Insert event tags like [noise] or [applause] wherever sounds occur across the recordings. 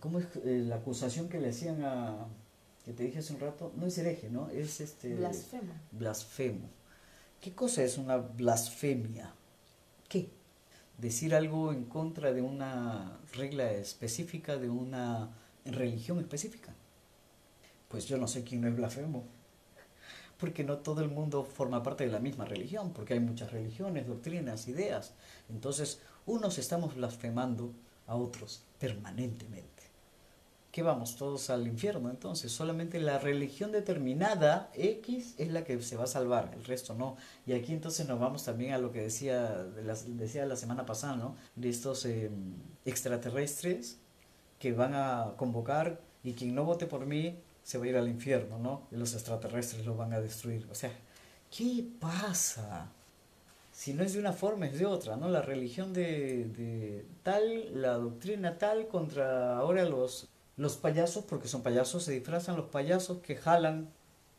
¿Cómo es eh, la acusación que le hacían a, que te dije hace un rato? No es hereje, ¿no? Es este... Blasfemo. Blasfemo. ¿Qué cosa es una blasfemia? ¿Qué? Decir algo en contra de una regla específica, de una religión específica. Pues yo no sé quién no es blasfemo. Porque no todo el mundo forma parte de la misma religión, porque hay muchas religiones, doctrinas, ideas. Entonces, unos estamos blasfemando a otros permanentemente que vamos todos al infierno. Entonces, solamente la religión determinada, X, es la que se va a salvar, el resto no. Y aquí entonces nos vamos también a lo que decía, la, decía la semana pasada, ¿no? De estos em, extraterrestres que van a convocar y quien no vote por mí se va a ir al infierno, ¿no? Y los extraterrestres lo van a destruir. O sea, ¿qué pasa? Si no es de una forma, es de otra, ¿no? La religión de, de tal, la doctrina tal contra ahora los los payasos, porque son payasos, se disfrazan los payasos que jalan,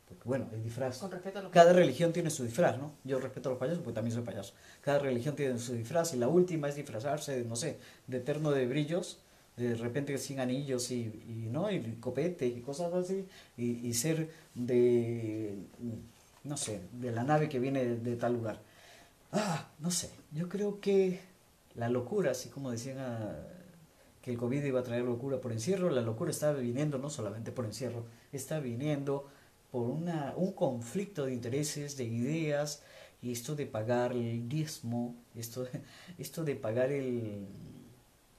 porque bueno, hay disfraz. Con respeto a los Cada religión tiene su disfraz, ¿no? Yo respeto a los payasos porque también soy payaso. Cada religión tiene su disfraz y la última es disfrazarse, no sé, de eterno de brillos, de repente sin anillos y, y ¿no? y copete y cosas así, y, y, ser de, no sé, de la nave que viene de, tal lugar. Ah, no sé, yo creo que la locura, así como decían a, que el COVID iba a traer locura por encierro, la locura está viniendo no solamente por encierro, está viniendo por una, un conflicto de intereses, de ideas, y esto de pagar el diezmo, esto, [laughs] esto de pagar el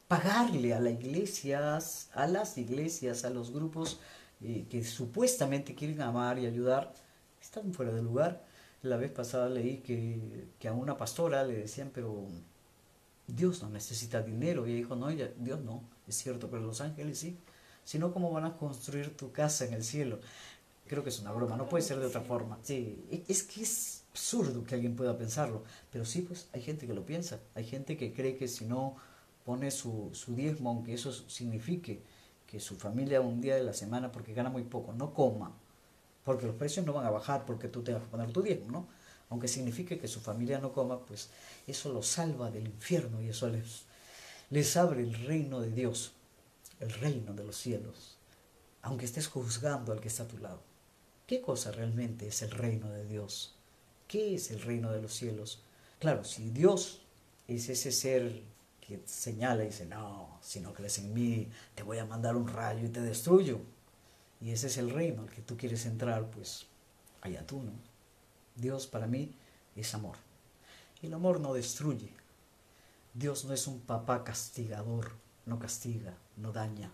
pagarle a las iglesias, a las iglesias, a los grupos eh, que supuestamente quieren amar y ayudar, están fuera de lugar. La vez pasada leí que, que a una pastora le decían, pero Dios no necesita dinero. Y ella dijo, no, Dios no, es cierto, pero los ángeles sí. Si no, ¿cómo van a construir tu casa en el cielo? Creo que es una broma, no puede ser de otra forma. Sí, e, es que es absurdo que alguien pueda pensarlo, pero sí, pues hay gente que lo piensa. Hay gente que cree que si no pone su, su diezmo, aunque eso signifique que su familia un día de la semana, porque gana muy poco, no coma, porque los precios no van a bajar porque tú tengas que poner tu diezmo, ¿no? aunque signifique que su familia no coma, pues eso los salva del infierno y eso les, les abre el reino de Dios, el reino de los cielos, aunque estés juzgando al que está a tu lado. ¿Qué cosa realmente es el reino de Dios? ¿Qué es el reino de los cielos? Claro, si Dios es ese ser que señala y dice, no, si no crees en mí, te voy a mandar un rayo y te destruyo. Y ese es el reino al que tú quieres entrar, pues allá tú, ¿no? Dios para mí es amor. El amor no destruye. Dios no es un papá castigador, no castiga, no daña.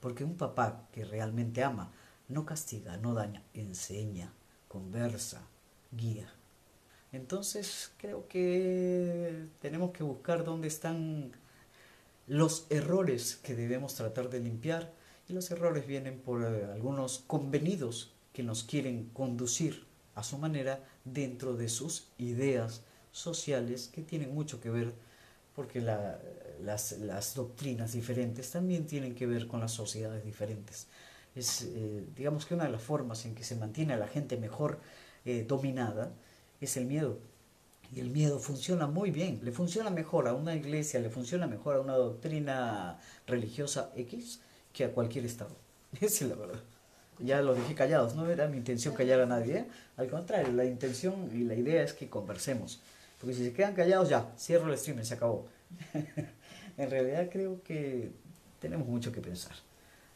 Porque un papá que realmente ama, no castiga, no daña, enseña, conversa, guía. Entonces creo que tenemos que buscar dónde están los errores que debemos tratar de limpiar y los errores vienen por eh, algunos convenidos que nos quieren conducir a su manera dentro de sus ideas sociales que tienen mucho que ver, porque las, doctrinas diferentes también tienen que ver con las sociedades diferentes. Es, eh, digamos que una de las formas en que se mantiene a la gente mejor eh, dominada es el miedo. Y el miedo funciona muy bien, le funciona mejor a una iglesia, le funciona mejor a una doctrina religiosa X que a cualquier Estado. [laughs] Esa es la verdad ya lo dije callados, no era mi intención callar a nadie, ¿eh? al contrario, la intención y la idea es que conversemos, porque si se quedan callados ya, cierro el stream se acabó. [laughs] en realidad creo que tenemos mucho que pensar,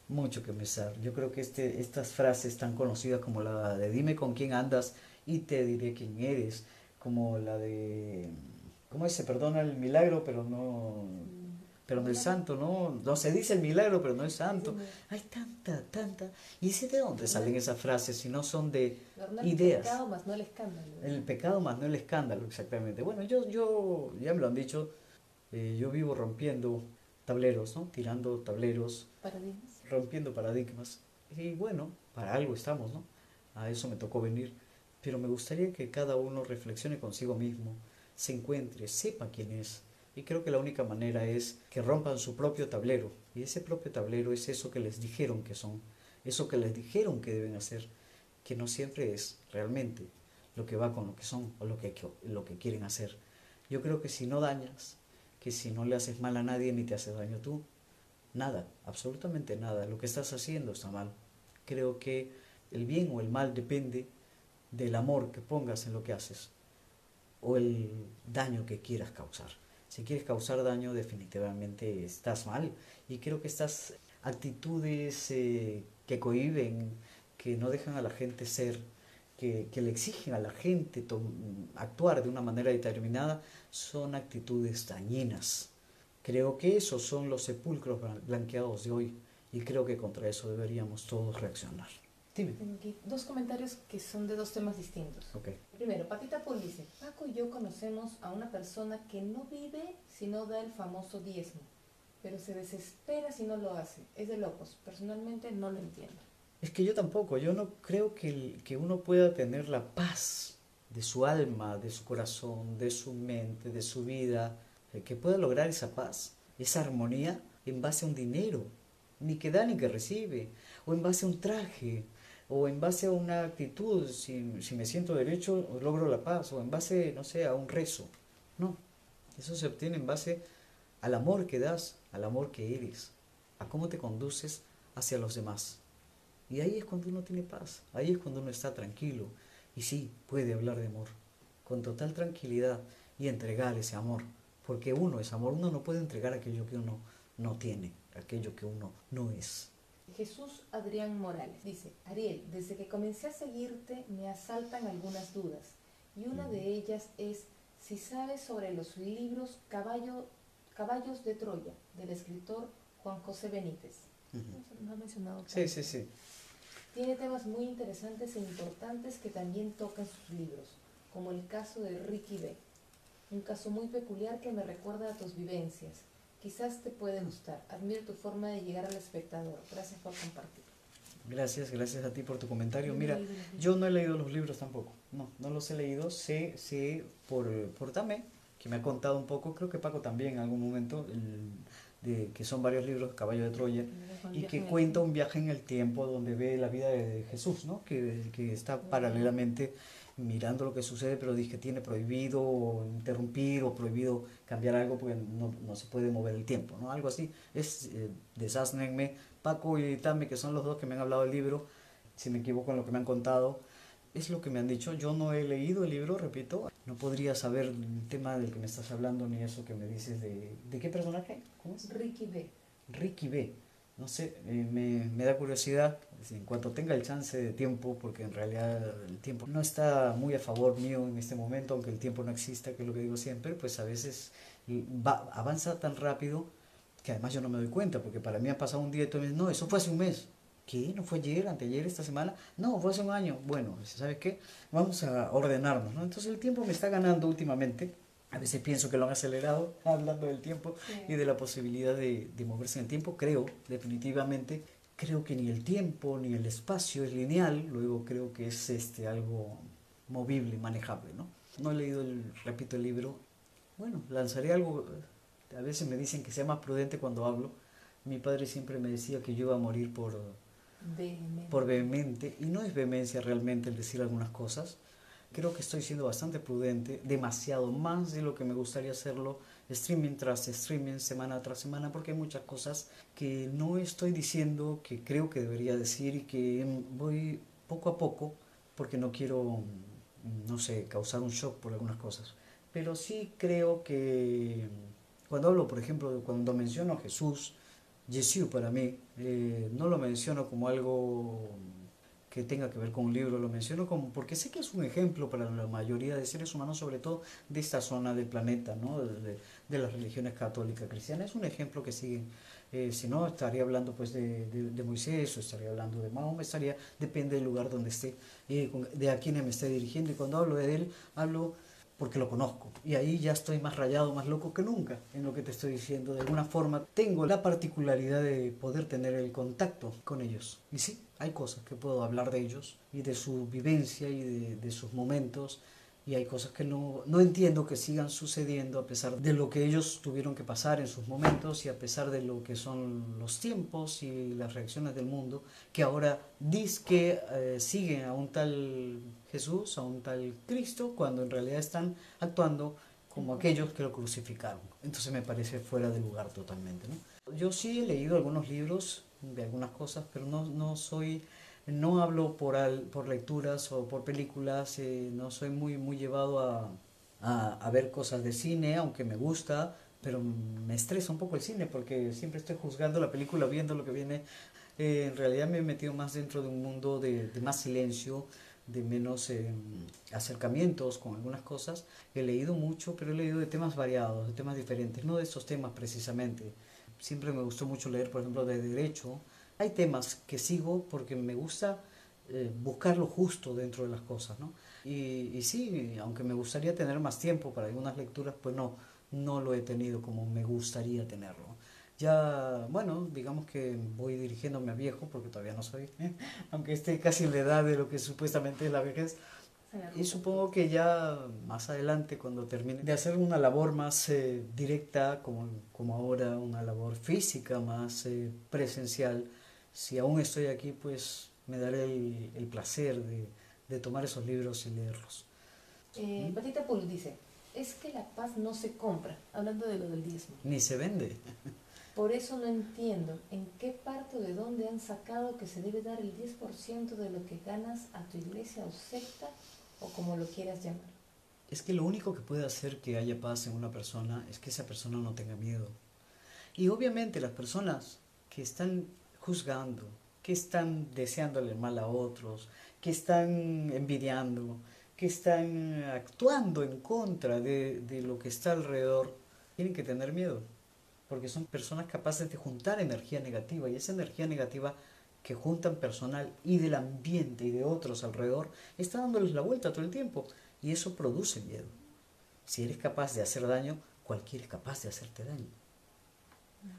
mucho que pensar. Yo creo que este, estas frases tan conocidas como la de dime con quién andas y te diré quién eres, como la de, ¿cómo dice? Perdona el milagro, pero no pero no es santo, ¿no? No se dice el milagro, pero no es santo. Hay tanta, tanta. ¿Y ese de dónde salen esas frases si no son de ideas? El pecado más no el escándalo. El pecado más no el escándalo, exactamente. Bueno, yo, yo ya me lo han dicho, eh, yo vivo rompiendo tableros, ¿no? Tirando tableros. Paradigmas. Rompiendo paradigmas. Y bueno, para algo estamos, ¿no? A eso me tocó venir. Pero me gustaría que cada uno reflexione consigo mismo, se encuentre, sepa quién es y creo que la única manera es que rompan su propio tablero. Y ese propio tablero es eso que les dijeron que son, eso que les dijeron que deben hacer. que no siempre es realmente lo que va con lo que son o lo que, lo que quieren hacer. Yo creo que si no dañas, que si no le haces mal a nadie ni te haces daño tú, nada, absolutamente nada, lo que estás haciendo está mal. Creo que el bien o el mal depende del amor que pongas en lo que haces o el daño que quieras causar. Si quieres causar daño, definitivamente estás mal. Y creo que estas actitudes eh, que cohiben, que no dejan a la gente ser, que, que le exigen a la gente actuar de una manera determinada, son actitudes dañinas. Creo que esos son los sepulcros blanqueados de hoy y creo que contra eso deberíamos todos reaccionar. Dime. Tengo aquí dos comentarios que son de dos temas distintos. Okay. Primero, Patita Paul dice, Paco y yo conocemos a una persona que no vive si no da el famoso diezmo, pero se desespera si no lo hace. Es de locos. Personalmente no lo entiendo. Es que yo tampoco. Yo no creo que, que uno pueda tener la paz de su alma, de su corazón, de su mente, de su vida, que pueda lograr esa paz, esa armonía en base a un dinero, ni que da ni que recibe, o en base a un traje, o en base a una actitud, si, si me siento derecho, logro la paz, o en base, no sé, a un rezo. No, eso se obtiene en base al amor que das, al amor que eres, a cómo te conduces hacia los demás. Y ahí es cuando uno tiene paz, ahí es cuando uno está tranquilo. Y sí, puede hablar de amor, con total tranquilidad y entregar ese amor. Porque uno es amor, uno no puede entregar aquello que uno no tiene, aquello que uno no es. Jesús Adrián Morales dice, Ariel, desde que comencé a seguirte me asaltan algunas dudas y una de ellas es si sabes sobre los libros Caballo, Caballos de Troya del escritor Juan José Benítez. ¿No ha mencionado? Sí, sí, sí. Tiene temas muy interesantes e importantes que también tocan sus libros, como el caso de Ricky B. Un caso muy peculiar que me recuerda a tus vivencias Quizás te puede gustar. Admiro tu forma de llegar al espectador. Gracias por compartir. Gracias, gracias a ti por tu comentario. Mira, yo no he leído los libros tampoco. No, no los he leído. Sé, sé por, por Tame, que me ha contado un poco, creo que Paco también en algún momento, de, que son varios libros, Caballo de Troya, y que cuenta un viaje en el tiempo donde ve la vida de Jesús, ¿no? que, que está paralelamente mirando lo que sucede, pero dije, tiene prohibido interrumpir o prohibido cambiar algo porque no, no se puede mover el tiempo, ¿no? Algo así. Es eh, desásnenme, Paco y Tami, que son los dos que me han hablado del libro, si me equivoco en lo que me han contado, es lo que me han dicho. Yo no he leído el libro, repito, no podría saber el tema del que me estás hablando ni eso que me dices de... ¿De qué personaje? ¿Cómo es? Ricky B. Ricky B no sé, eh, me, me, da curiosidad, en cuanto tenga el chance de tiempo, porque en realidad el tiempo no está muy a favor mío en este momento, aunque el tiempo no exista, que es lo que digo siempre, pues a veces va, avanza tan rápido que además yo no me doy cuenta, porque para mí ha pasado un día y dices, no, eso fue hace un mes. ¿Qué? ¿No fue ayer, anteayer, esta semana? No, fue hace un año. Bueno, ¿sabes qué? Vamos a ordenarnos, ¿no? Entonces el tiempo me está ganando últimamente a veces pienso que lo han acelerado [laughs] hablando del tiempo y de la posibilidad de, de, moverse en el tiempo. Creo, definitivamente, creo que ni el tiempo ni el espacio es lineal, luego creo que es este, algo movible, manejable. ¿no? no he leído, el, repito, el libro. Bueno, lanzaré algo, a veces me dicen que sea más prudente cuando hablo. Mi padre siempre me decía que yo iba a morir por, por vehemente, y no es vehemencia realmente el decir algunas cosas, Creo que estoy siendo bastante prudente, demasiado más de lo que me gustaría hacerlo, streaming tras streaming, semana tras semana, porque hay muchas cosas que no estoy diciendo, que creo que debería decir y que voy poco a poco, porque no quiero, no sé, causar un shock por algunas cosas. Pero sí creo que cuando hablo, por ejemplo, cuando menciono a Jesús, Jesús para mí, eh, no lo menciono como algo que tenga que ver con un libro, lo menciono como porque sé que es un ejemplo para la mayoría de seres humanos, sobre todo de esta zona del planeta, ¿no? de, de las religiones católicas cristianas. Es un ejemplo que siguen. Eh, si no, estaría hablando pues de, de, Moisés o estaría hablando de Mahoma, estaría, depende del lugar donde esté, eh, de a quién me esté dirigiendo. Y cuando hablo de él, hablo porque lo conozco. Y ahí ya estoy más rayado, más loco que nunca en lo que te estoy diciendo. De alguna forma tengo la particularidad de poder tener el contacto con ellos. Y sí, hay cosas que puedo hablar de ellos y de su vivencia y de, sus momentos y hay cosas que no, no entiendo que sigan sucediendo a pesar de lo que ellos tuvieron que pasar en sus momentos y a pesar de lo que son los tiempos y las reacciones del mundo, que ahora dice que eh, siguen a un tal Jesús, a un tal Cristo, cuando en realidad están actuando como aquellos que lo crucificaron. Entonces me parece fuera de lugar totalmente. ¿no? Yo sí he leído algunos libros de algunas cosas, pero no, no soy no hablo por, por lecturas o por películas, eh, no soy muy, muy llevado a, a, ver cosas de cine, aunque me gusta, pero me estresa un poco el cine porque siempre estoy juzgando la película, viendo lo que viene. Eh, en realidad me he metido más dentro de un mundo de, de más silencio, de menos eh, acercamientos con algunas cosas. He leído mucho, pero he leído de temas variados, de temas diferentes, no de esos temas precisamente. Siempre me gustó mucho leer, por ejemplo, de derecho, hay temas que sigo porque me gusta eh, buscar lo justo dentro de las cosas, ¿no? Y, y, sí, aunque me gustaría tener más tiempo para algunas lecturas, pues no, no lo he tenido como me gustaría tenerlo. Ya, bueno, digamos que voy dirigiéndome a viejo, porque todavía no soy, [laughs] aunque esté casi en la edad de lo que supuestamente es la vejez. Y supongo que ya más adelante, cuando termine de hacer una labor más eh, directa, como, como ahora, una labor física más eh, presencial, si aún estoy aquí, pues me daré el, placer de, tomar esos libros y leerlos. Eh, Patita Pul dice, es que la paz no se compra, hablando de lo del diezmo. Ni se vende. Por eso no entiendo en qué parte o de dónde han sacado que se debe dar el 10% de lo que ganas a tu iglesia o secta o como lo quieras llamar. Es que lo único que puede hacer que haya paz en una persona es que esa persona no tenga miedo. Y obviamente las personas que están juzgando, que están deseándole mal a otros, que están envidiando, que están actuando en contra de, de lo que está alrededor, tienen que tener miedo, porque son personas capaces de juntar energía negativa y esa energía negativa que juntan personal y del ambiente y de otros alrededor está dándoles la vuelta todo el tiempo y eso produce miedo. Si eres capaz de hacer daño, cualquiera es capaz de hacerte daño.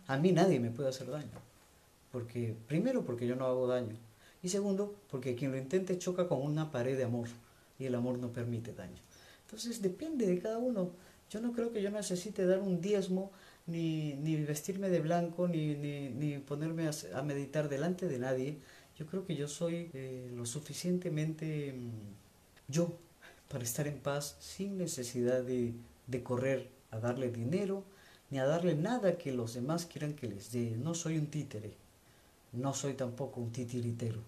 A mí nadie me puede hacer daño. Porque, primero, porque yo no hago daño. Y segundo, porque quien lo intente choca con una pared de amor. Y el amor no permite daño. Entonces depende de cada uno. Yo no creo que yo necesite dar un diezmo, ni, ni vestirme de blanco, ni, ni, ni ponerme a, meditar delante de nadie. Yo creo que yo soy eh, lo suficientemente mm, yo para estar en paz sin necesidad de, de correr a darle dinero, ni a darle nada que los demás quieran que les dé. No soy un títere. No soy tampoco un titiritero.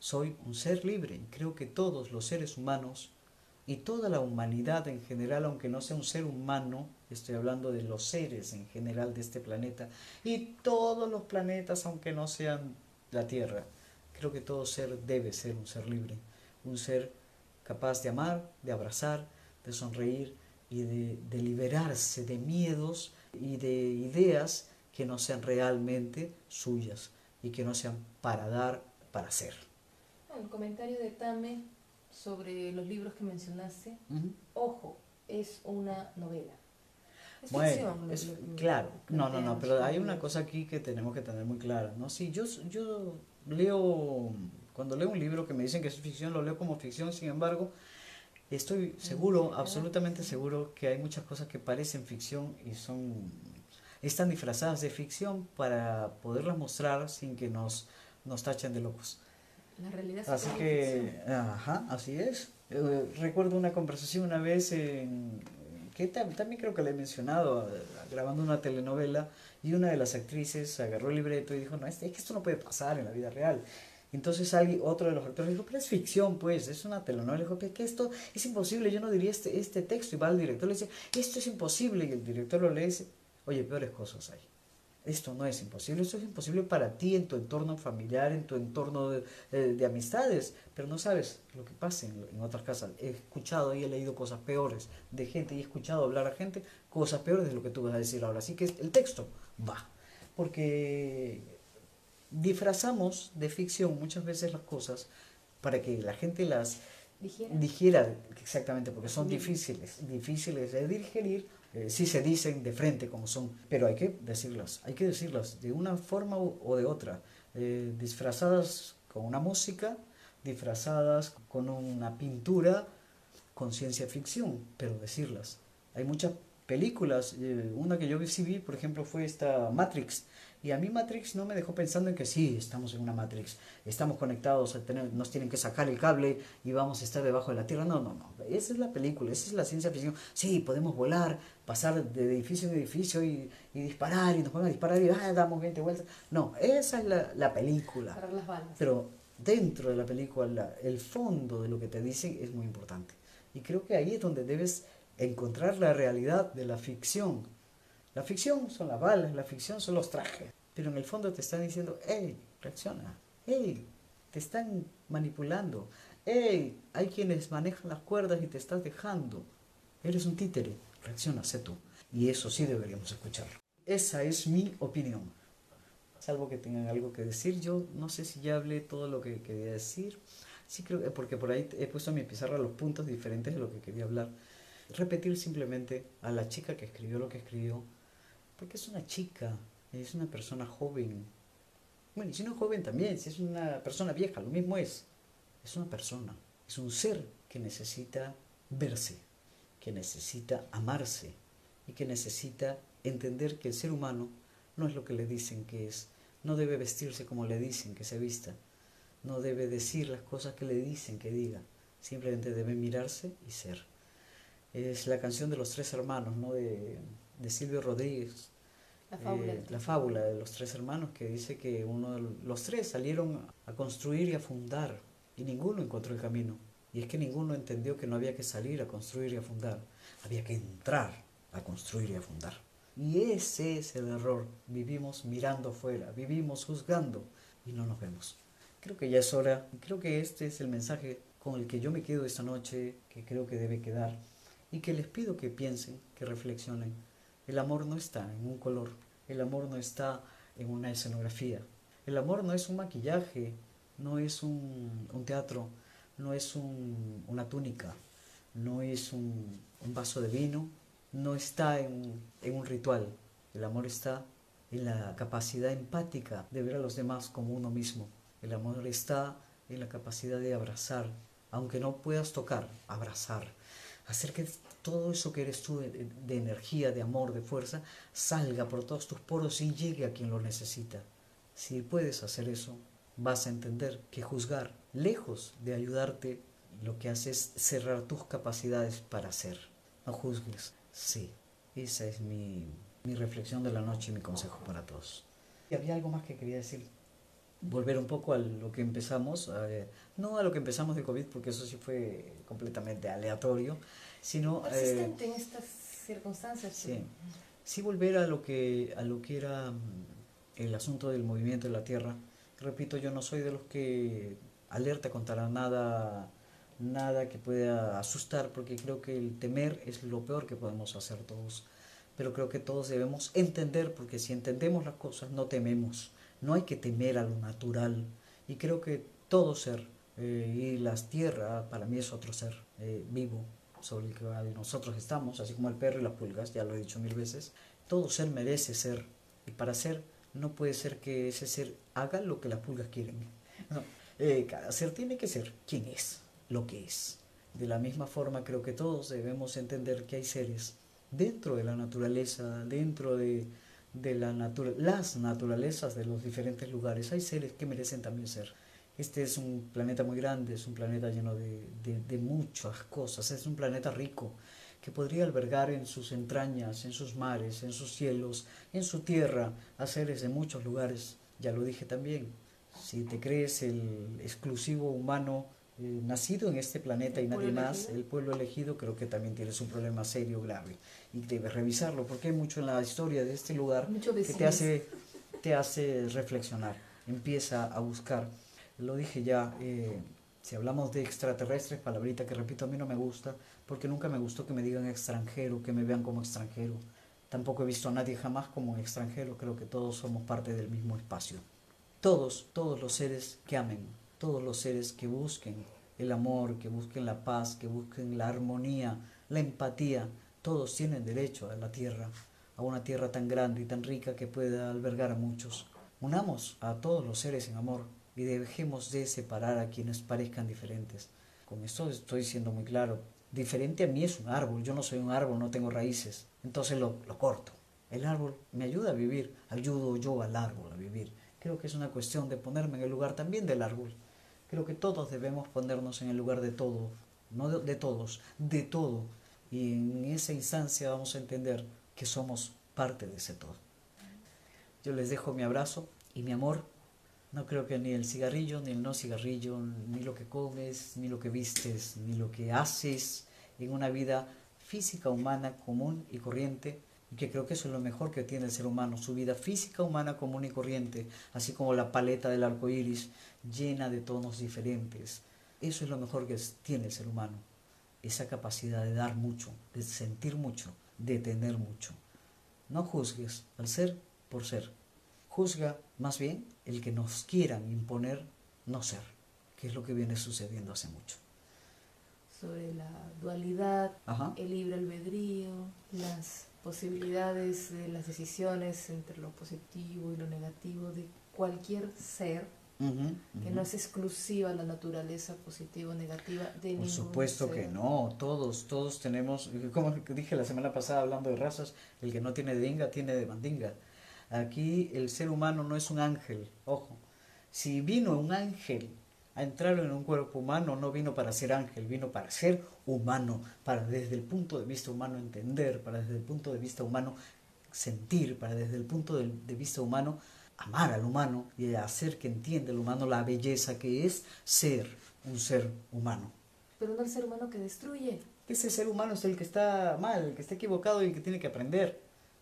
Soy un ser libre creo que todos los seres humanos y toda la humanidad en general, aunque no sea un ser humano, estoy hablando de los seres en general de este planeta, y todos los planetas, aunque no sean la Tierra, creo que todo ser debe ser un ser libre, un ser capaz de amar, de abrazar, de sonreír y de liberarse de miedos y de ideas que no sean realmente suyas y que no sean para dar, para ser. El comentario de Tame sobre los libros que mencionaste, ojo, es una novela. Es bueno, claro, no, no, no, pero hay una cosa aquí que tenemos que tener muy clara, ¿no? Sí, yo, yo leo, cuando leo un libro que me dicen que es ficción, lo leo como ficción, sin embargo, estoy seguro, absolutamente seguro, que hay muchas cosas que parecen ficción y son están disfrazadas de ficción para poderlas mostrar sin que nos, nos tachen de locos. La realidad así que, ajá, así es. Eh, recuerdo una conversación una vez en, que también creo que le he mencionado, grabando una telenovela, y una de las actrices agarró el libreto y dijo, no, es, que esto no puede pasar en la vida real. Entonces alguien, otro de los actores dijo, pero es ficción, pues, es una telenovela. Dijo, que esto es imposible, yo no diría este, este texto. Y va al director y le dice, esto es imposible. Y el director lo lee y dice, Oye, peores cosas hay. Esto no es imposible, esto es imposible para ti en tu entorno familiar, en tu entorno de, amistades, pero no sabes lo que pasa en, otras casas. He escuchado y he leído cosas peores de gente y he escuchado hablar a gente cosas peores de lo que tú vas a decir ahora. Así que el texto va, porque disfrazamos de ficción muchas veces las cosas para que la gente las dijera, exactamente, porque son difíciles, difíciles de digerir eh, sí se dicen de frente como son, pero hay que decirlas, hay que decirlas de una forma o de otra, eh, disfrazadas con una música, disfrazadas con una pintura, con ciencia ficción, pero decirlas. Hay muchas películas, eh, una que yo vi, por ejemplo, fue esta Matrix, y a mí Matrix no me dejó pensando en que sí, estamos en una Matrix, estamos conectados, nos tienen que sacar el cable y vamos a estar debajo de la Tierra. No, no, no. Esa es la película, esa es la ciencia ficción. Sí, podemos volar, pasar de edificio en edificio y, disparar y nos van a disparar y ah, damos 20 vueltas. No, esa es la, la película. las balas. Pero dentro de la película, el fondo de lo que te dicen es muy importante. Y creo que ahí es donde debes encontrar la realidad de la ficción la ficción son las balas, la ficción son los trajes, pero en el fondo te están diciendo, hey, reacciona, hey, te están manipulando, hey, hay quienes manejan las cuerdas y te estás dejando, eres un títere, reacciona, sé tú. Y eso sí deberíamos escucharlo. Esa es mi opinión. Salvo que tengan algo que decir, yo no sé si ya hablé todo lo que quería decir. Sí creo, porque por ahí he puesto en mi pizarra los puntos diferentes de lo que quería hablar. Repetir simplemente a la chica que escribió lo que escribió, porque es una chica, es una persona joven. Bueno, y si no es joven también, si es una persona vieja, lo mismo es. Es una persona, es un ser que necesita verse, que necesita amarse y que necesita entender que el ser humano no es lo que le dicen que es, no debe vestirse como le dicen que se vista, no debe decir las cosas que le dicen que diga, simplemente debe mirarse y ser. Es la canción de los tres hermanos, ¿no? De, de Silvio Rodríguez, eh, la fábula. de los tres hermanos que dice que uno de los tres salieron a construir y a fundar y ninguno encontró el camino. Y es que ninguno entendió que no había que salir a construir y a fundar, había que entrar a construir y a fundar. Y ese es el error. Vivimos mirando afuera, vivimos juzgando y no nos vemos. Creo que ya es hora, creo que este es el mensaje con el que yo me quedo esta noche, que creo que debe quedar, y que les pido que piensen, que reflexionen el amor no está en un color, el amor no está en una escenografía, el amor no es un maquillaje, no es un, teatro, no es una túnica, no es un, vaso de vino, no está en, un ritual. El amor está en la capacidad empática de ver a los demás como uno mismo. El amor está en la capacidad de abrazar, aunque no puedas tocar, abrazar. Hacer que todo eso que eres tú de, energía, de amor, de fuerza, salga por todos tus poros y llegue a quien lo necesita. Si puedes hacer eso, vas a entender que juzgar, lejos de ayudarte, lo que hace es cerrar tus capacidades para hacer. No juzgues. Sí, esa es mi, reflexión de la noche y mi consejo para todos. Y había algo más que quería decir. Volver un poco a lo que empezamos, eh, no a lo que empezamos de COVID, porque eso sí fue completamente aleatorio, sino... Eh, en estas circunstancias. Sí, sí volver a lo que, a lo que era mm, el asunto del movimiento de la Tierra. Repito, yo no soy de los que alerta contra nada, nada que pueda asustar, porque creo que el temer es lo peor que podemos hacer todos. Pero creo que todos debemos entender, porque si entendemos las cosas, no tememos. No hay que temer a lo natural. Y creo que todo ser, eh, y las tierras para mí es otro ser eh, vivo, sobre el que nosotros estamos, así como el perro y las pulgas, ya lo he dicho mil veces, todo ser merece ser. Y para ser, no puede ser que ese ser haga lo que las pulgas quieren. Eh, cada ser tiene que ser quien es, lo que es. De la misma forma, creo que todos debemos entender que hay seres dentro de la naturaleza, dentro de, de la las naturalezas de los diferentes lugares, hay seres que merecen también ser. Este es un planeta muy grande, es un planeta lleno de, de, muchas cosas, es un planeta rico que podría albergar en sus entrañas, en sus mares, en sus cielos, en su tierra, a seres de muchos lugares. Ya lo dije también, si te crees el exclusivo humano eh, nacido en este planeta y nadie más, el pueblo elegido, creo que también tienes un problema serio, grave. Y debes revisarlo, porque hay mucho en la historia de este lugar que te hace, te hace reflexionar. Empieza a buscar lo dije ya, eh, si hablamos de extraterrestres, palabrita que repito, a mí no me gusta, porque nunca me gustó que me digan extranjero, que me vean como extranjero. Tampoco he visto a nadie jamás como extranjero, creo que todos somos parte del mismo espacio. Todos, todos los seres que amen, todos los seres que busquen el amor, que busquen la paz, que busquen la armonía, la empatía, todos tienen derecho a la tierra, a una tierra tan grande y tan rica que pueda albergar a muchos. Unamos a todos los seres en amor, y dejemos de separar a quienes parezcan diferentes. Con esto estoy siendo muy claro. diferente a mí es un árbol. Yo no soy un árbol, no tengo raíces. Entonces lo, lo corto. El árbol me ayuda a vivir, ayudo yo al árbol a vivir. Creo que es una cuestión de ponerme en el lugar también del árbol. Creo que todos debemos ponernos en el lugar de todo, no de, de todos, de todo. Y en esa instancia vamos a entender que somos parte de ese todo. Yo les dejo mi abrazo y mi amor. No creo que ni el cigarrillo, ni el no cigarrillo, ni lo que comes, ni lo que vistes, ni lo que haces en una vida física humana común y corriente, que creo que eso es lo mejor que tiene el ser humano, su vida física humana común y corriente, así como la paleta del arco iris llena de tonos diferentes. Eso es lo mejor que tiene el ser humano, esa capacidad de dar mucho, de sentir mucho, de tener mucho. No juzgues al ser por ser. Juzga más bien el que nos quieran imponer no ser, que es lo que viene sucediendo hace mucho. Sobre la dualidad, el libre albedrío, las posibilidades de las decisiones entre lo positivo y lo negativo de cualquier ser, que no es exclusiva la naturaleza positiva o negativa de Por supuesto que no, todos, todos tenemos, como dije la semana pasada hablando de razas, el que no tiene de inga tiene de mandinga. Aquí el ser humano no es un ángel, ojo. Si vino un ángel a entrar en un cuerpo humano, no vino para ser ángel, vino para ser humano, para desde el punto de vista humano entender, para desde el punto de vista humano sentir, para desde el punto de, vista humano amar al humano y hacer que entienda el humano la belleza que es ser un ser humano. Pero no el ser humano que destruye. Ese ser humano es el que está mal, el que está equivocado y el que tiene que aprender.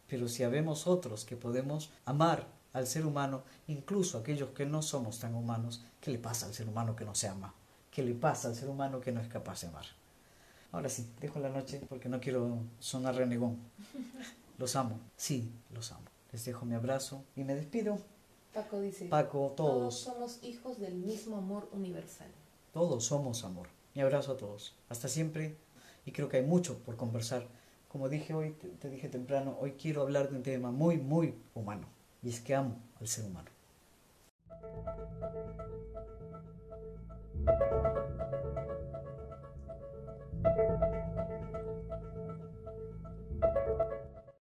Pero si habemos otros que podemos amar al ser humano, incluso aquellos que no somos tan humanos, ¿qué le pasa al ser humano que no se ama? ¿Qué le pasa al ser humano que no es capaz de amar? Ahora sí, dejo la noche porque no quiero sonar renegón. Los amo, sí, los amo. Les dejo mi abrazo y me despido. Paco dice, Paco, todos, todos somos hijos del mismo amor universal. Todos somos amor. Mi abrazo a todos. Hasta siempre y creo que hay mucho por conversar como dije hoy, te, dije temprano, hoy quiero hablar de un tema muy, muy humano. Y es que amo al ser humano.